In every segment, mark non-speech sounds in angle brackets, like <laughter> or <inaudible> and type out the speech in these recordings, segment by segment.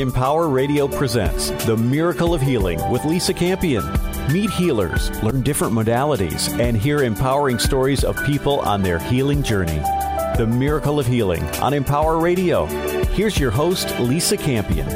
Empower Radio presents The Miracle of Healing with Lisa Campion. Meet healers, learn different modalities, and hear empowering stories of people on their healing journey. The Miracle of Healing on Empower Radio. Here's your host, Lisa Campion.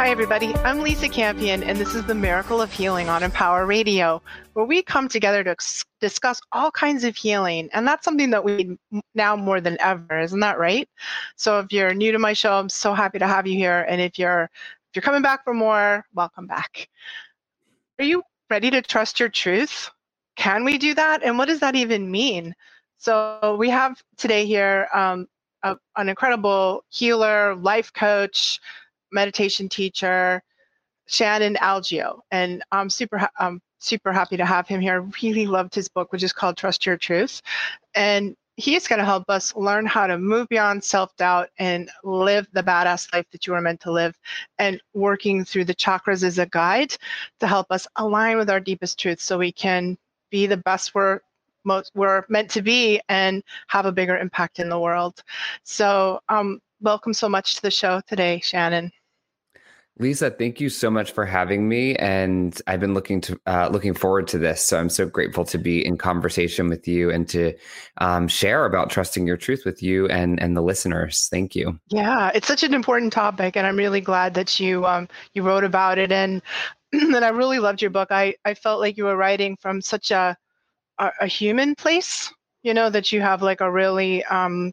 Hi, everybody. I'm Lisa Campion, and this is the Miracle of Healing on Empower Radio, where we come together to discuss all kinds of healing. And that's something that we need now more than ever, isn't that right? So if you're new to my show, I'm so happy to have you here. And if you're if you're coming back for more, welcome back. Are you ready to trust your truth? Can we do that? And what does that even mean? So we have today here um, a, an incredible healer, life coach, meditation teacher, Shannon Algeo. and I'm super I'm super happy to have him here. I really loved his book, which is called Trust Your Truth, and he's going to help us learn how to move beyond self-doubt and live the badass life that you are meant to live and working through the chakras as a guide to help us align with our deepest truth so we can be the best we're most we're meant to be and have a bigger impact in the world so um, welcome so much to the show today shannon Lisa, thank you so much for having me, and I've been looking to uh, looking forward to this. So I'm so grateful to be in conversation with you and to um, share about trusting your truth with you and and the listeners. Thank you. Yeah, it's such an important topic, and I'm really glad that you um, you wrote about it, and <clears throat> and I really loved your book. I I felt like you were writing from such a a, a human place, you know, that you have like a really um,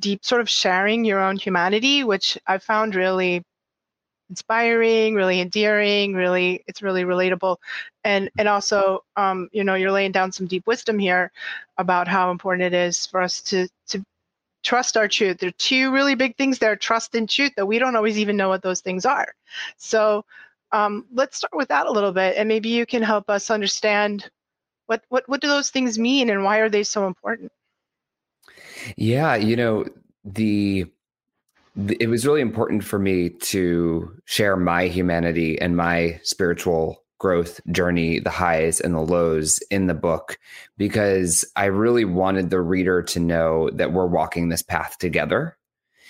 deep sort of sharing your own humanity, which I found really inspiring, really endearing, really it's really relatable, and and also um, you know you're laying down some deep wisdom here about how important it is for us to to trust our truth. There are two really big things there: trust and truth that we don't always even know what those things are. So um, let's start with that a little bit, and maybe you can help us understand what what what do those things mean and why are they so important. Yeah, you know the it was really important for me to share my humanity and my spiritual growth journey, the highs and the lows in the book, because I really wanted the reader to know that we're walking this path together.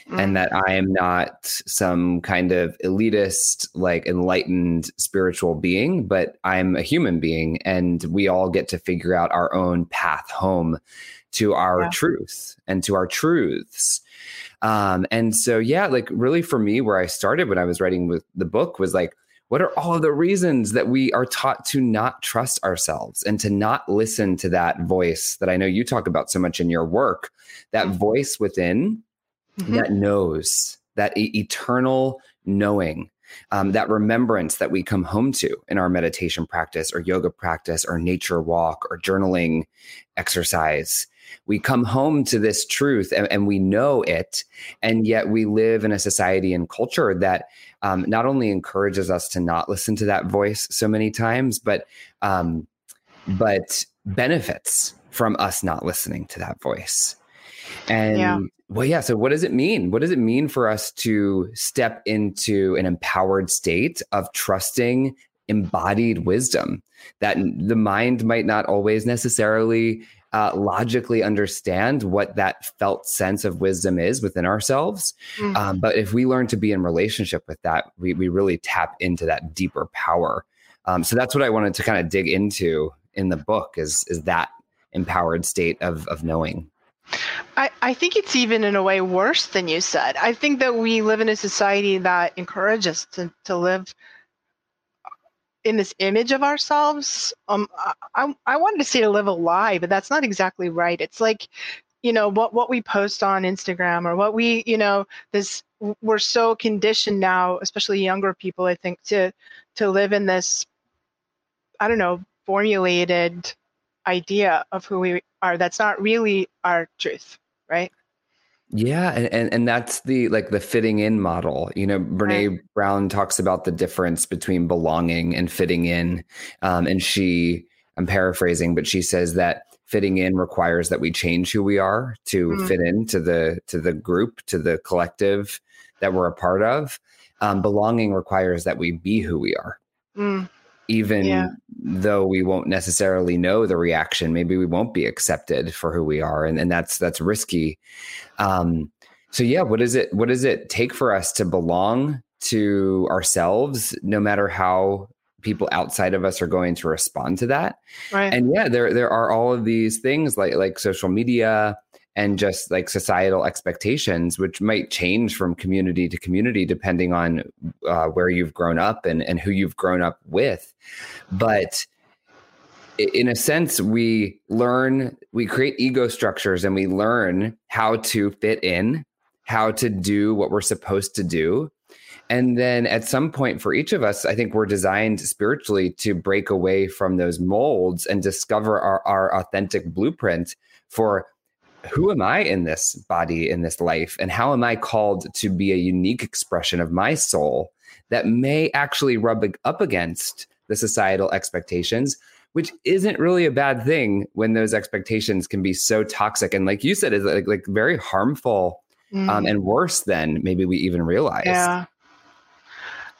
Mm-hmm. And that I am not some kind of elitist, like enlightened spiritual being, but I'm a human being. And we all get to figure out our own path home to our yeah. truth and to our truths. Um, and so, yeah, like really for me, where I started when I was writing with the book was like, what are all of the reasons that we are taught to not trust ourselves and to not listen to that voice that I know you talk about so much in your work, that mm-hmm. voice within mm-hmm. that knows, that e- eternal knowing, um, that remembrance that we come home to in our meditation practice or yoga practice or nature walk or journaling exercise we come home to this truth and, and, we know it and yet we live in a society and culture that um, not only encourages us to not listen to that voice so many times but um, but benefits from us not listening to that voice and yeah. Well yeah so what does it mean what does it mean for us to step into an empowered state of trusting embodied wisdom that the mind might not always necessarily uh, logically understand what that felt sense of wisdom is within ourselves. Mm-hmm. Um, but if we learn to be in relationship with that, we, we really tap into that deeper power. Um, so that's what I wanted to kind of dig into in the book is, is that empowered state of, of knowing. I, I think it's even in a way worse than you said. I think that we live in a society that encourages to, to live in this image of ourselves. Um, I, I wanted to say to live a lie, but that's not exactly right. It's like, you know, what, what we post on Instagram or what we, you know, this, we're so conditioned now, especially younger people, I think, to, to live in this, I don't know, formulated idea of who we are that's not really our truth right yeah and, and and that's the like the fitting in model you know brene right. brown talks about the difference between belonging and fitting in um, and she i'm paraphrasing but she says that fitting in requires that we change who we are to mm. fit into the to the group to the collective that we're a part of um, belonging requires that we be who we are mm even yeah. though we won't necessarily know the reaction maybe we won't be accepted for who we are and, and that's that's risky um so yeah what does it what does it take for us to belong to ourselves no matter how people outside of us are going to respond to that right. and yeah there there are all of these things like like social media and just like societal expectations, which might change from community to community depending on uh, where you've grown up and, and who you've grown up with. But in a sense, we learn, we create ego structures and we learn how to fit in, how to do what we're supposed to do. And then at some point for each of us, I think we're designed spiritually to break away from those molds and discover our, our authentic blueprint for who am I in this body, in this life? And how am I called to be a unique expression of my soul that may actually rub up against the societal expectations, which isn't really a bad thing when those expectations can be so toxic and, like you said, is like, like very harmful um, mm. um, and worse than maybe we even realize. Yeah.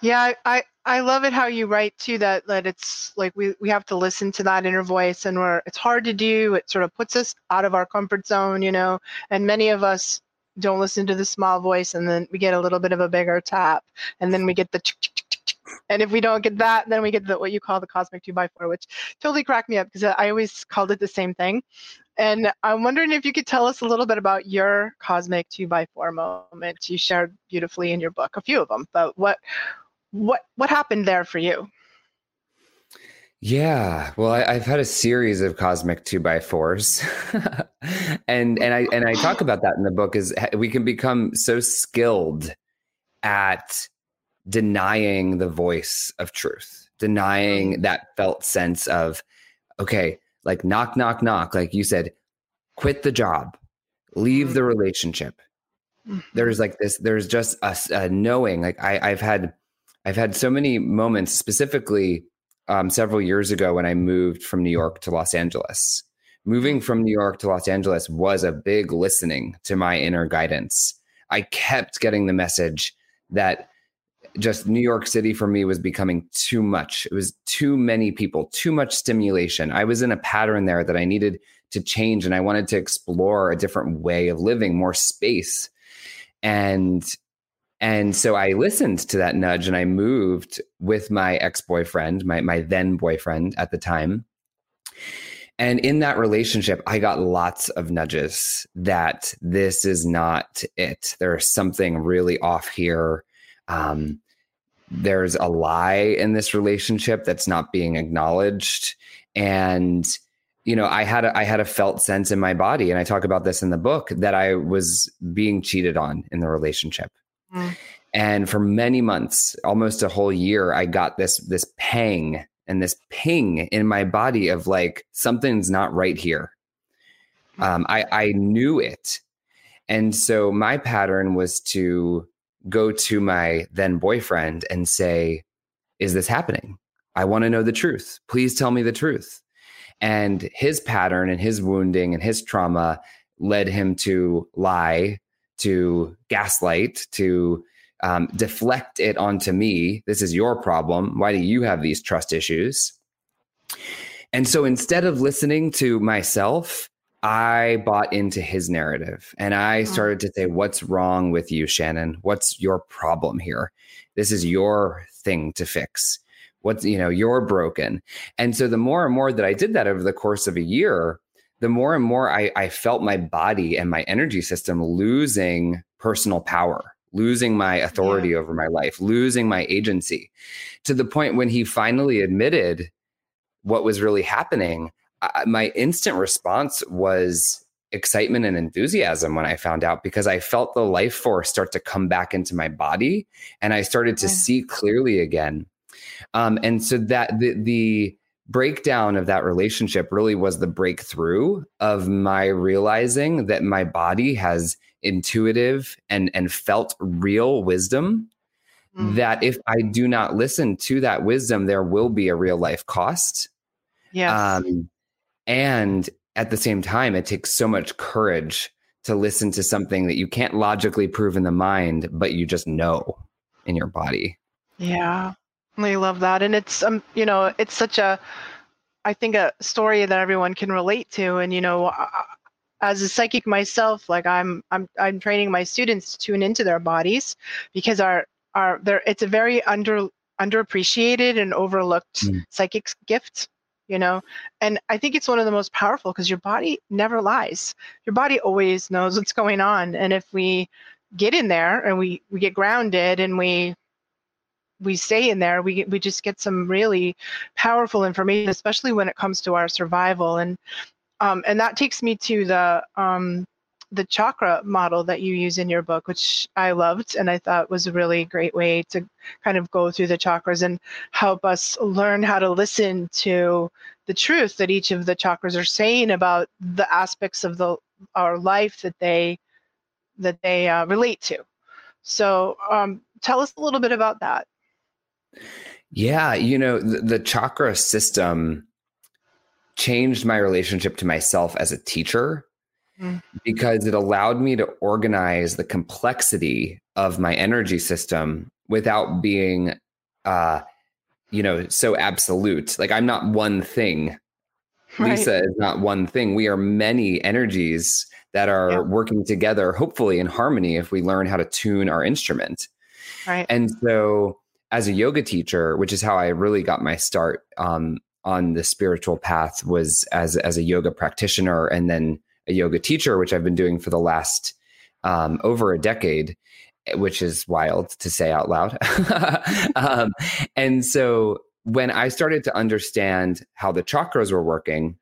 Yeah, I, I love it how you write too that that it's like we, we have to listen to that inner voice and we're it's hard to do. It sort of puts us out of our comfort zone, you know, and many of us don't listen to the small voice and then we get a little bit of a bigger tap and then we get the and if we don't get that, then we get the what you call the cosmic two by four, which totally cracked me up because I always called it the same thing. And I'm wondering if you could tell us a little bit about your cosmic two by four moment. You shared beautifully in your book, a few of them, but what what what happened there for you? Yeah, well, I, have had a series of cosmic two by fours, <laughs> and and I and I talk about that in the book. Is we can become so skilled at denying the voice of truth, denying mm. that felt sense of, okay, like knock, knock, knock, like you said, quit the job, leave mm. the relationship. Mm-hmm. There's like this. There's just a, a knowing. Like I, I've had I've had so many moments, specifically um, several years ago when I moved from New York to Los Angeles. Moving from New York to Los Angeles was a big listening to my inner guidance. I kept getting the message that just New York City for me was becoming too much. It was too many people, too much stimulation. I was in a pattern there that I needed to change and I wanted to explore a different way of living, more space. And and so I listened to that nudge and I moved with my ex boyfriend, my, my then boyfriend at the time. And in that relationship, I got lots of nudges that this is not it. There's something really off here. Um, there's a lie in this relationship that's not being acknowledged. And you know, I had a, I had a felt sense in my body, and I talk about this in the book that I was being cheated on in the relationship. Mm. And for many months, almost a whole year, I got this this pang and this ping in my body of like something's not right here. Um, I I knew it, and so my pattern was to go to my then boyfriend and say, "Is this happening? I want to know the truth. Please tell me the truth." And his pattern and his wounding and his trauma led him to lie to gaslight, to um, deflect it onto me. This is your problem. Why do you have these trust issues? And so instead of listening to myself, I bought into his narrative and I mm. started to say, What's wrong with you, Shannon? What's your problem here? This is your thing to fix. What's, you know, you're broken. And so the more and more that I did that over the course of a year, the more and more I, I felt my body and my energy system losing personal power, losing my authority yeah. over my life, losing my agency to the point when he finally admitted what was really happening I, my instant response was excitement and enthusiasm when I found out because I felt the life force start to come back into my body and I started to yeah. see clearly again. Um, and so that the, the breakdown of that relationship really was the breakthrough of my realizing that my body has intuitive and and felt real wisdom mm. that if I do not listen to that wisdom, there will be a real life cost. Yeah. Um, and at the same time, it takes so much courage to listen to something that you can't logically prove in the mind, but you just know in your body. Yeah. I love that. And it's um, you know, it's such a I think a story that everyone can relate to. And you know, as a psychic myself, like I'm I'm I'm training my students to tune into their bodies because our our there it's a very under underappreciated and overlooked mm. psychic gift you know and i think it's one of the most powerful because your body never lies your body always knows what's going on and if we get in there and we we get grounded and we we stay in there we we just get some really powerful information especially when it comes to our survival and um, and that takes me to the um, the chakra model that you use in your book, which I loved and I thought was a really great way to kind of go through the chakras and help us learn how to listen to the truth that each of the chakras are saying about the aspects of the our life that they that they uh, relate to. So, um, tell us a little bit about that. Yeah, you know, the, the chakra system changed my relationship to myself as a teacher Mm. because it allowed me to organize the complexity of my energy system without being uh you know so absolute like i'm not one thing right. lisa is not one thing we are many energies that are yeah. working together hopefully in harmony if we learn how to tune our instrument right and so as a yoga teacher which is how i really got my start um, on the spiritual path was as as a yoga practitioner and then a yoga teacher, which I've been doing for the last um, over a decade, which is wild to say out loud. <laughs> um, and so when I started to understand how the chakras were working,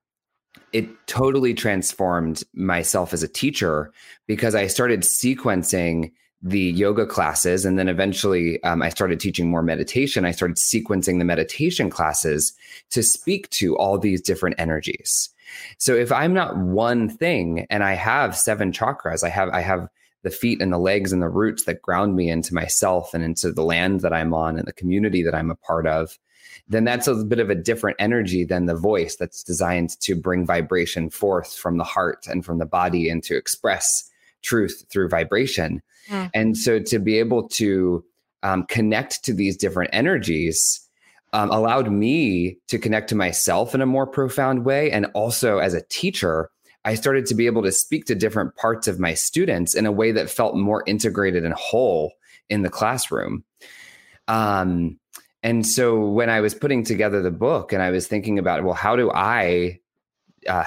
it totally transformed myself as a teacher because I started sequencing the yoga classes. And then eventually um, i started teaching more meditation. I started sequencing the meditation classes to speak to all these different energies. So if I'm not one thing and I have seven chakras, I have I have the feet and the legs and the roots that ground me into myself and into the land that I'm on and the community that I'm a part of, then that's a bit of a different energy than the voice that's designed to bring vibration forth from the heart and from the body and to express truth through vibration. Mm. And so to be able to um, connect to these different energies um, allowed me to connect to myself in a more profound way. And also as a teacher, I started to be able to speak to different parts of my students in a way that felt more integrated and whole in the classroom. Um, and so when I was putting together the book and I was thinking about, well, how do I uh,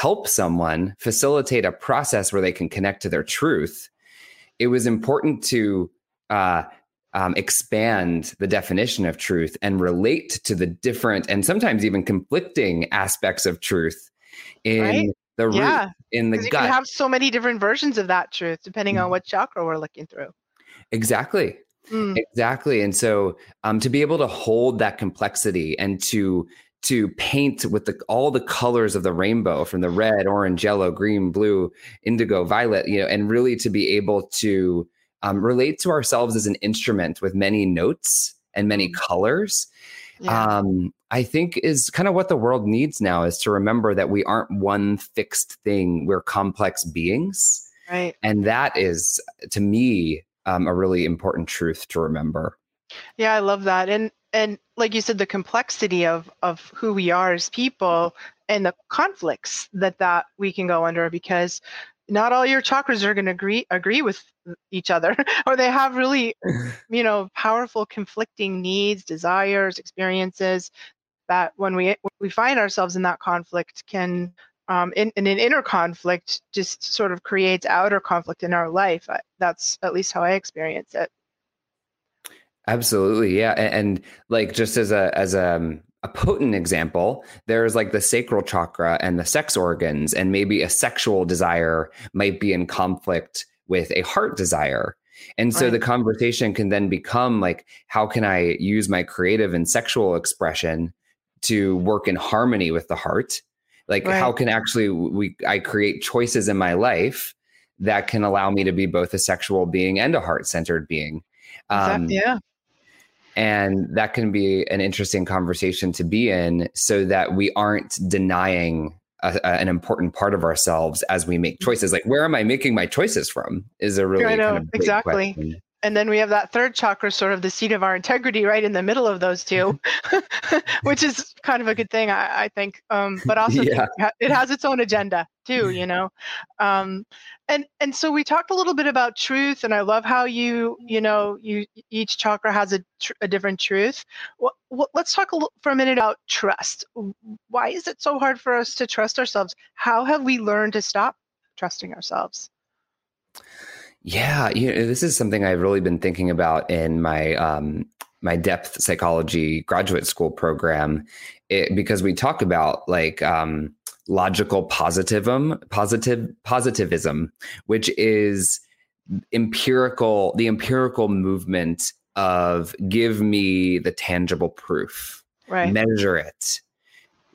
help someone facilitate a process where they can connect to their truth? It was important to uh, um, expand the definition of truth and relate to the different and sometimes even conflicting aspects of truth in right? the root, yeah. in the gut. You can have so many different versions of that truth depending mm. on what chakra we're looking through. Exactly. Mm. Exactly. And so um, to be able to hold that complexity and to to paint with the all the colors of the rainbow from the red, orange, yellow, green, blue, indigo, violet, you know, and really to be able to um, relate to ourselves as an instrument with many notes and many mm. colors. Yeah. Um, I think is kind of what the world needs now is to remember that we aren't one fixed thing. We're complex beings. Right. And that is, to me, um, a really important truth to remember. Yeah, I love that. And and like you said, the complexity of of who we are as people and the conflicts that that we can go under because not all your chakras are going to agree agree with each other <laughs> or they have really <laughs> you know powerful conflicting needs desires experiences that when we when we find ourselves in that conflict can um, in, in, an inner conflict just sort of creates outer conflict in our life. That's at least how i experience it absolutely yeah and, and like just as a as a um, a potent example, there's like the sacral chakra and the sex organs, and maybe a sexual desire might be in conflict with a heart desire. And so right. the conversation can then become like, how can I use my creative and sexual expression to work in harmony with the heart? Like, right. how can actually we I create choices in my life that can allow me to be both a sexual being and a heart centered being? Um, yeah and that can be an interesting conversation to be in so that we aren't denying a, a, an important part of ourselves as we make mm-hmm. choices. Like, where am I making my choices from? Is a really I know, kind of exactly. Question and then we have that third chakra sort of the seat of our integrity right in the middle of those two <laughs> which is kind of a good thing i, I think. Um, but also <laughs> yeah. it has its own agenda too you know? Um, and and so we talked a little bit about truth and i love how you you know you each chakra has a, tr- a different truth. Well, well, let's talk a little, for a minute about trust. Why is it so hard for us to trust ourselves? How have we learned to stop trusting ourselves yeah, you know, this is something I've really been thinking about in my um, my depth psychology graduate school program, it, because we talk about like um, logical positivism, positive positivism, which is empirical, the empirical movement of give me the tangible proof, right. measure it.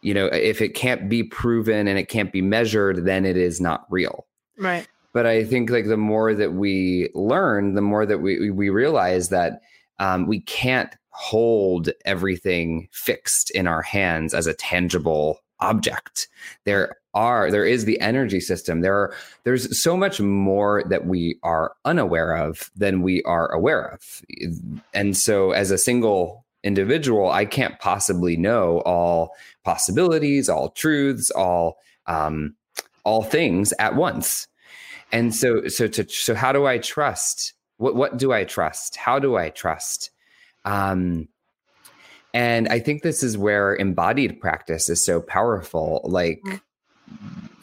You know, if it can't be proven and it can't be measured, then it is not real. Right but I think like the more that we learn, the more that we we realize that um, we can't hold everything fixed in our hands as a tangible object. There are there is the energy system. There are there's so much more that we are unaware of than we are aware of. And so as a single individual, I can't possibly know all possibilities, all truths, all um, all things at once and so so to so how do i trust? What what do i trust? How do i trust? Um and i think this is where embodied practice is so powerful like mm.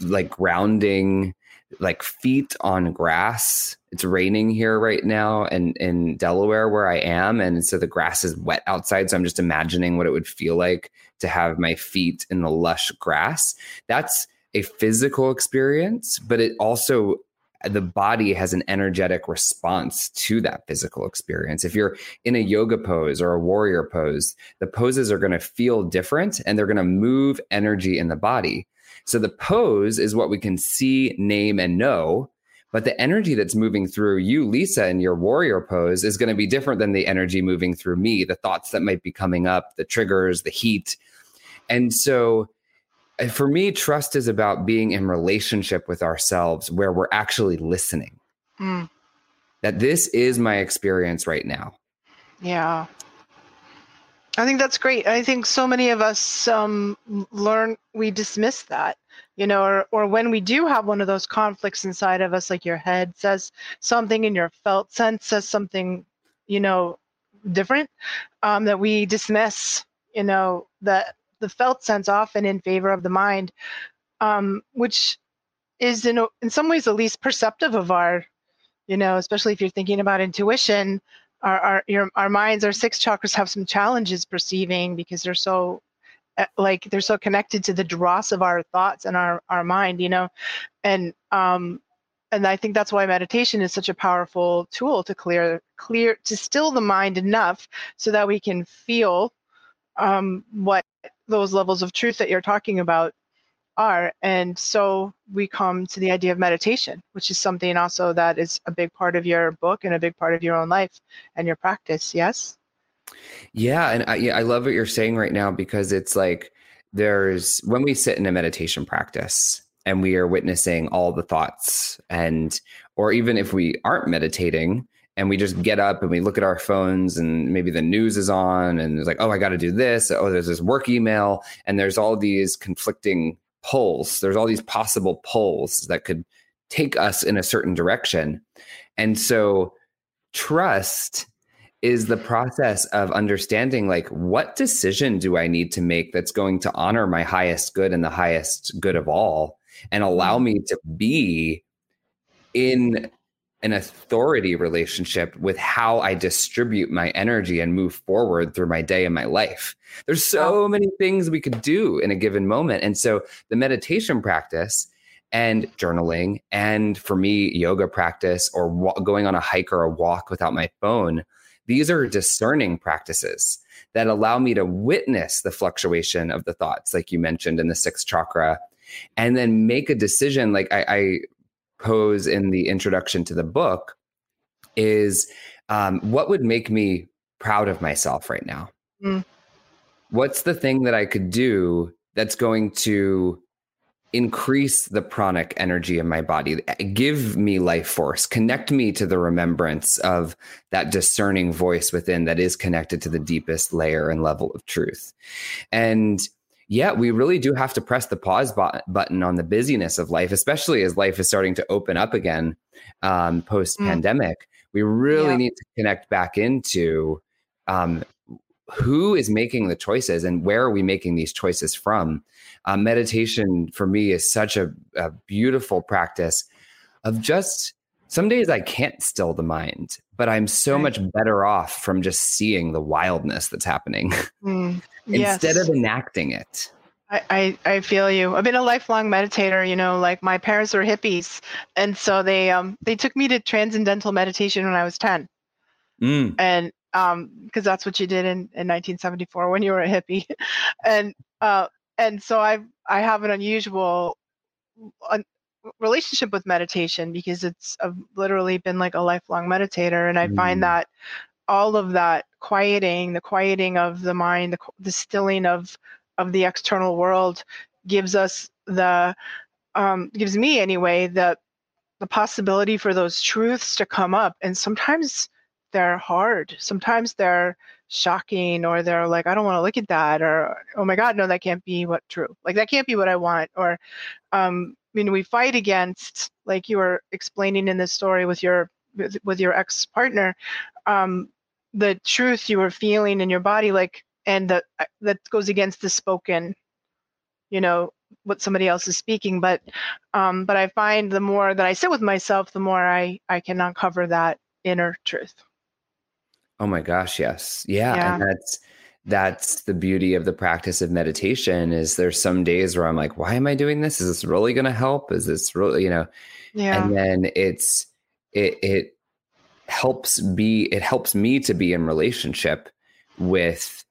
like grounding like feet on grass. It's raining here right now and in delaware where i am and so the grass is wet outside so i'm just imagining what it would feel like to have my feet in the lush grass. That's a physical experience but it also the body has an energetic response to that physical experience. If you're in a yoga pose or a warrior pose, the poses are going to feel different and they're going to move energy in the body. So the pose is what we can see, name, and know. But the energy that's moving through you, Lisa, in your warrior pose is going to be different than the energy moving through me, the thoughts that might be coming up, the triggers, the heat. And so for me, trust is about being in relationship with ourselves where we're actually listening. Mm. That this is my experience right now. Yeah. I think that's great. I think so many of us um, learn, we dismiss that, you know, or, or when we do have one of those conflicts inside of us, like your head says something and your felt sense says something, you know, different, um, that we dismiss, you know, that the felt sense often in favor of the mind, um, which is in, in some ways the least perceptive of our, you know, especially if you're thinking about intuition, our, our, your, our minds, our six chakras have some challenges perceiving because they're so eh, like they're so connected to the dross of our thoughts and our, our mind, you know, and, um, and I think that's why meditation is such a powerful tool to clear, clear, to still the mind enough so that we can feel um, what those levels of truth that you're talking about are. And so we come to the idea of meditation, which is something also that is a big part of your book and a big part of your own life and your practice. Yes. Yeah, and I, yeah, I love what you're saying right now because it's like there's when we sit in a meditation practice and we are witnessing all the thoughts and or even if we aren't meditating and we just get up and we look at our phones and maybe the news is on and it's like oh i got to do this. Oh there's this work email and there's all these conflicting pulls. There's all these possible pulls that could take us in a certain direction. And so trust is the process of understanding like what decision do i need to make that's going to honor my highest good and the highest good of all and allow mm-hmm. me to be in an authority relationship with how I distribute my energy and move forward through my day and my life. There's so many things we could do in a given moment. And so the meditation practice and journaling, and for me, yoga practice or wa- going on a hike or a walk without my phone, these are discerning practices that allow me to witness the fluctuation of the thoughts, like you mentioned in the sixth chakra, and then make a decision. Like I, I pose in the introduction to the book is um, what would make me proud of myself right now? Mm. What's the thing that I could do that's going to increase the pranic energy in my body, give me life force, connect me to the remembrance of that discerning voice within that is connected to the deepest layer and level of truth. And yeah, we really do have to press the pause button on the busyness of life, especially as life is starting to open up again um, post pandemic. Mm. We really yeah. need to connect back into um, who is making the choices and where are we making these choices from. Uh, meditation for me is such a, a beautiful practice of just some days I can't still the mind, but I'm so right. much better off from just seeing the wildness that's happening. <laughs> Mm instead yes. of enacting it. I, I, I feel you. I've been a lifelong meditator, you know, like my parents were hippies. And so they um they took me to transcendental meditation when I was 10. Mm. And um because that's what you did in, in 1974 when you were a hippie. <laughs> and uh and so I've I have an unusual un- relationship with meditation because it's I've literally been like a lifelong meditator and I mm. find that all of that quieting, the quieting of the mind, the, the stilling of of the external world gives us the um, gives me anyway the the possibility for those truths to come up and sometimes they're hard sometimes they're shocking or they're like i don't want to look at that or oh my god no that can't be what true like that can't be what i want or um mean we fight against like you were explaining in this story with your with, your ex partner um the truth you were feeling in your body like and that uh, that goes against the spoken you know what somebody else is speaking. But um but i find the more that i sit with myself the more i i can uncover that inner truth. Oh my gosh yes. Yeah, yeah. and that's that's the beauty of the practice of meditation is there's some days where i'm like why am i doing this? Is this really going to help? Is this really you know? Yeah. and then it's it it helps be it helps me to be in relationship with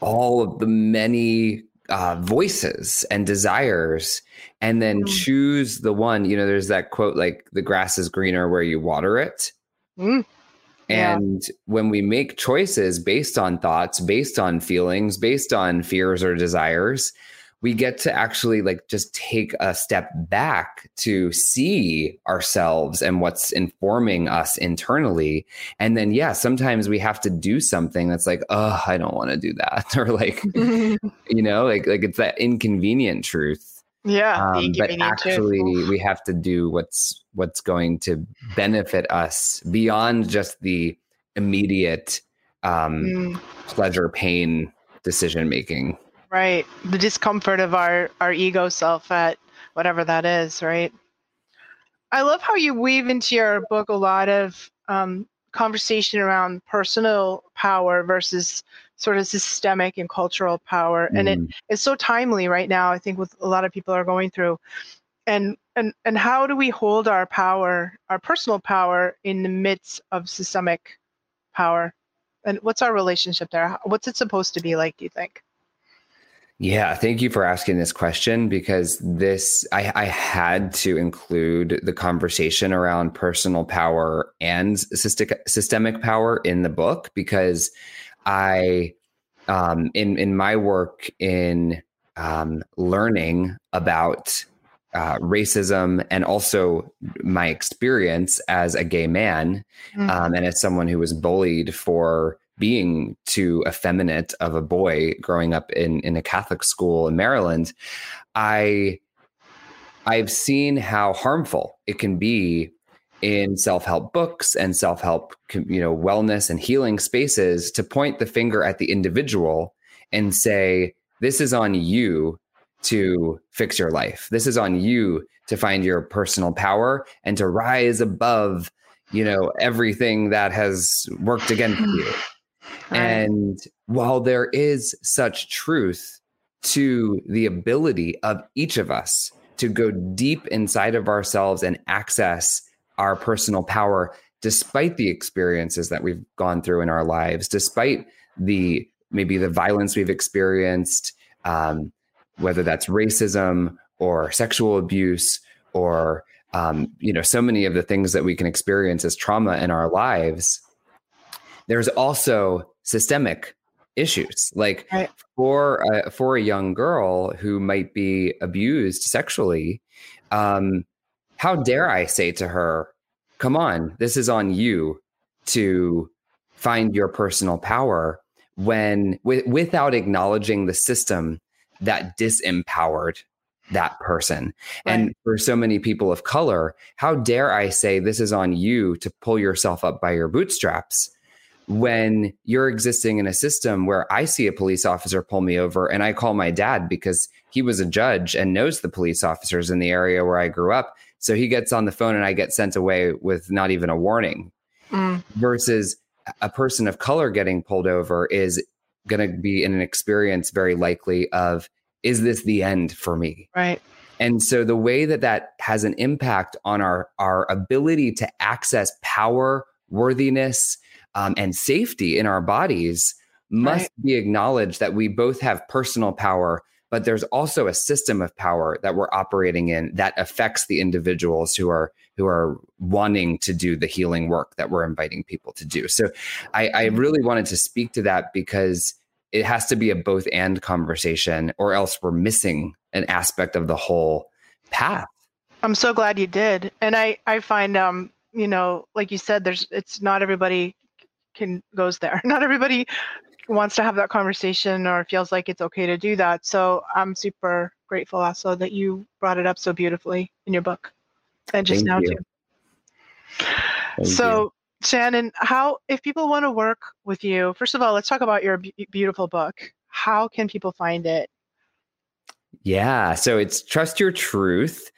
all of the many uh, voices and desires and then mm. choose the one you know there's that quote like the grass is greener where you water it. Mm. And yeah. when we make choices based on thoughts based on feelings based on fears or desires we get to actually like just take a step back to see ourselves and what's informing us internally and then yeah sometimes we have to do something that's like oh i don't want to do that <laughs> or like <laughs> you know like like it's that inconvenient truth yeah um, but actually truth. we have to do what's what's going to benefit us beyond just the immediate um, mm. pleasure pain decision making Right. The discomfort of our our ego self at whatever that is, right? I love how you weave into your book a lot of um, conversation around personal power versus sort of systemic and cultural power, mm. and it is so timely right now. I think with a lot of people are going through, and and and how do we hold our power, our personal power, in the midst of systemic power? And what's our relationship there? What's it supposed to be like? Do you think? Yeah, thank you for asking this question because this I, I, had to include the conversation around personal power and systemic systemic power in the book because I um, in in my work in um, learning about uh, racism and also my experience as a gay man mm-hmm. um, and as someone who was bullied for being too effeminate of a boy growing up in in a Catholic school in Maryland, I I've seen how harmful it can be in self-help books and self-help you know wellness and healing spaces to point the finger at the individual and say this is on you to fix your life. This is on you to find your personal power and to rise above, you know, everything that has worked against hmm. you. And while there is such truth to the ability of each of us to go deep inside of ourselves and access our personal power, despite the experiences that we've gone through in our lives, despite the maybe the violence we've experienced, um, whether that's racism or sexual abuse or um, you know so many of the things that we can experience as trauma in our lives there's also systemic issues like right. for a, for a young girl who might be abused sexually um, how dare i say to her come on this is on you to find your personal power when w- without acknowledging the system that disempowered that person. Right. And for so many people of color, how dare I say this is on you to pull yourself up by your bootstraps when you're existing in a system where I see a police officer pull me over and I call my dad because he was a judge and knows the police officers in the area where I grew up. So he gets on the phone and I get sent away with not even a warning. Mm. Versus a person of color getting pulled over is going to be in an experience very likely of is this the end for me right and so the way that that has an impact on our our ability to access power worthiness um, and safety in our bodies must right. be acknowledged that we both have personal power but there's also a system of power that we're operating in that affects the individuals who are who are wanting to do the healing work that we're inviting people to do. So I, I mm-hmm. really wanted to speak to that because it has to be a both and conversation, or else we're missing an aspect of the whole path. I'm so glad you did. And I, I find um, you know, like you said, there's it's not everybody can goes there. <laughs> Not everybody wants to have that conversation or feels like it's okay to do that. So I'm super grateful also that you brought it up so beautifully in your book and just Thank now you. too. Thank so you. Shannon, how if people want to work with you, first of all, let's talk about your beautiful book. How can people find it? Yeah, so it's Trust Your Truth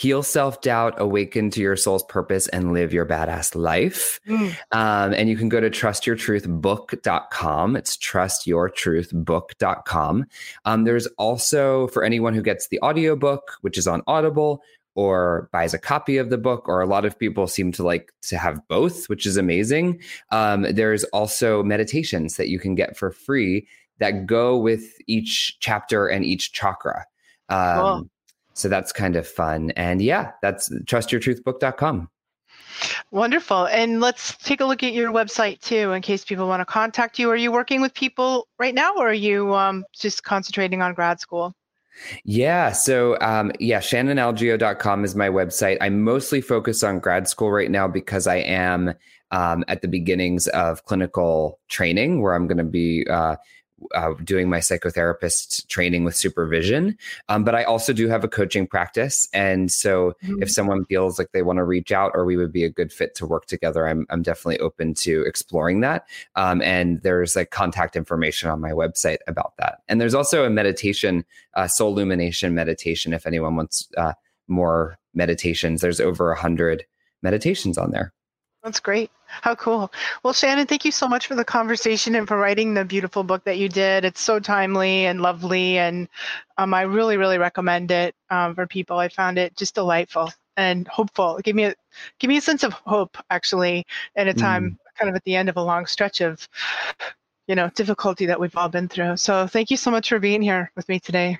heal self doubt, awaken to your soul's purpose, and live your badass life. Mm. Um, and you can go to trustyourtruthbook.com. It's trustyourtruthbook.com. Um, there's also, for anyone who gets the audiobook, which is on Audible, or buys a copy of the book, or a lot of people seem to like to have both, which is amazing. Um, there's also meditations that you can get for free that go with each chapter and each chakra. Um, cool. So that's kind of fun. And yeah, that's trustyourtruthbook.com. Wonderful. And let's take a look at your website too, in case people want to contact you. Are you working with people right now, or are you um, just concentrating on grad school? Yeah. So, um, yeah, shannonalgeo.com is my website. I'm mostly focused on grad school right now because I am um, at the beginnings of clinical training where I'm going to be uh, uh, doing my psychotherapist training with supervision. Um, but I also do have a coaching practice. And so mm-hmm. if someone feels like they want to reach out or we would be a good fit to work together, I'm, I'm definitely open to exploring that. Um, and there's like contact information on my website about that. And there's also a meditation, uh, soul illumination meditation, if anyone wants uh, more meditations. There's over a hundred meditations on there. That's great. How cool. Well, Shannon, thank you so much for the conversation and for writing the beautiful book that you did. It's so timely and lovely, and um, I really, really recommend it um, for people. I found it just delightful and hopeful. Give me a give me a sense of hope, actually, at a time mm. kind of at the end of a long stretch of, you know, difficulty that we've all been through. So, thank you so much for being here with me today.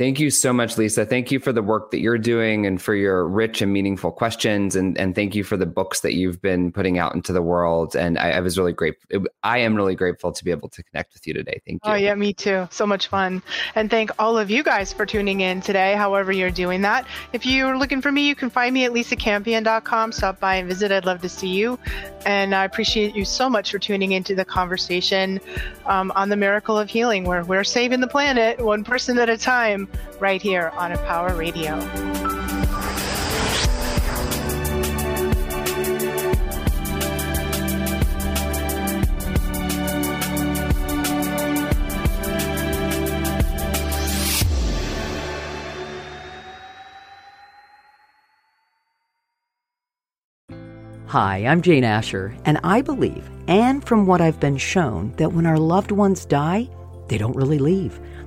Thank you so much, Lisa. Thank you for the work that you're doing and for your rich and meaningful questions. And, and thank you for the books that you've been putting out into the world. And I, I was really grateful. I am really grateful to be able to connect with you today. Thank you. Oh, yeah, me too. So much fun. And thank all of you guys for tuning in today, however you're doing that. If you're looking for me, you can find me at lisacampion.com. Stop by and visit. I'd love to see you. And I appreciate you so much for tuning into the conversation um, on the miracle of healing, where we're saving the planet one person at a time right here on Empower Radio. Hi, I'm Jane Asher, and I believe, and from what I've been shown, that when our loved ones die, they don't really leave.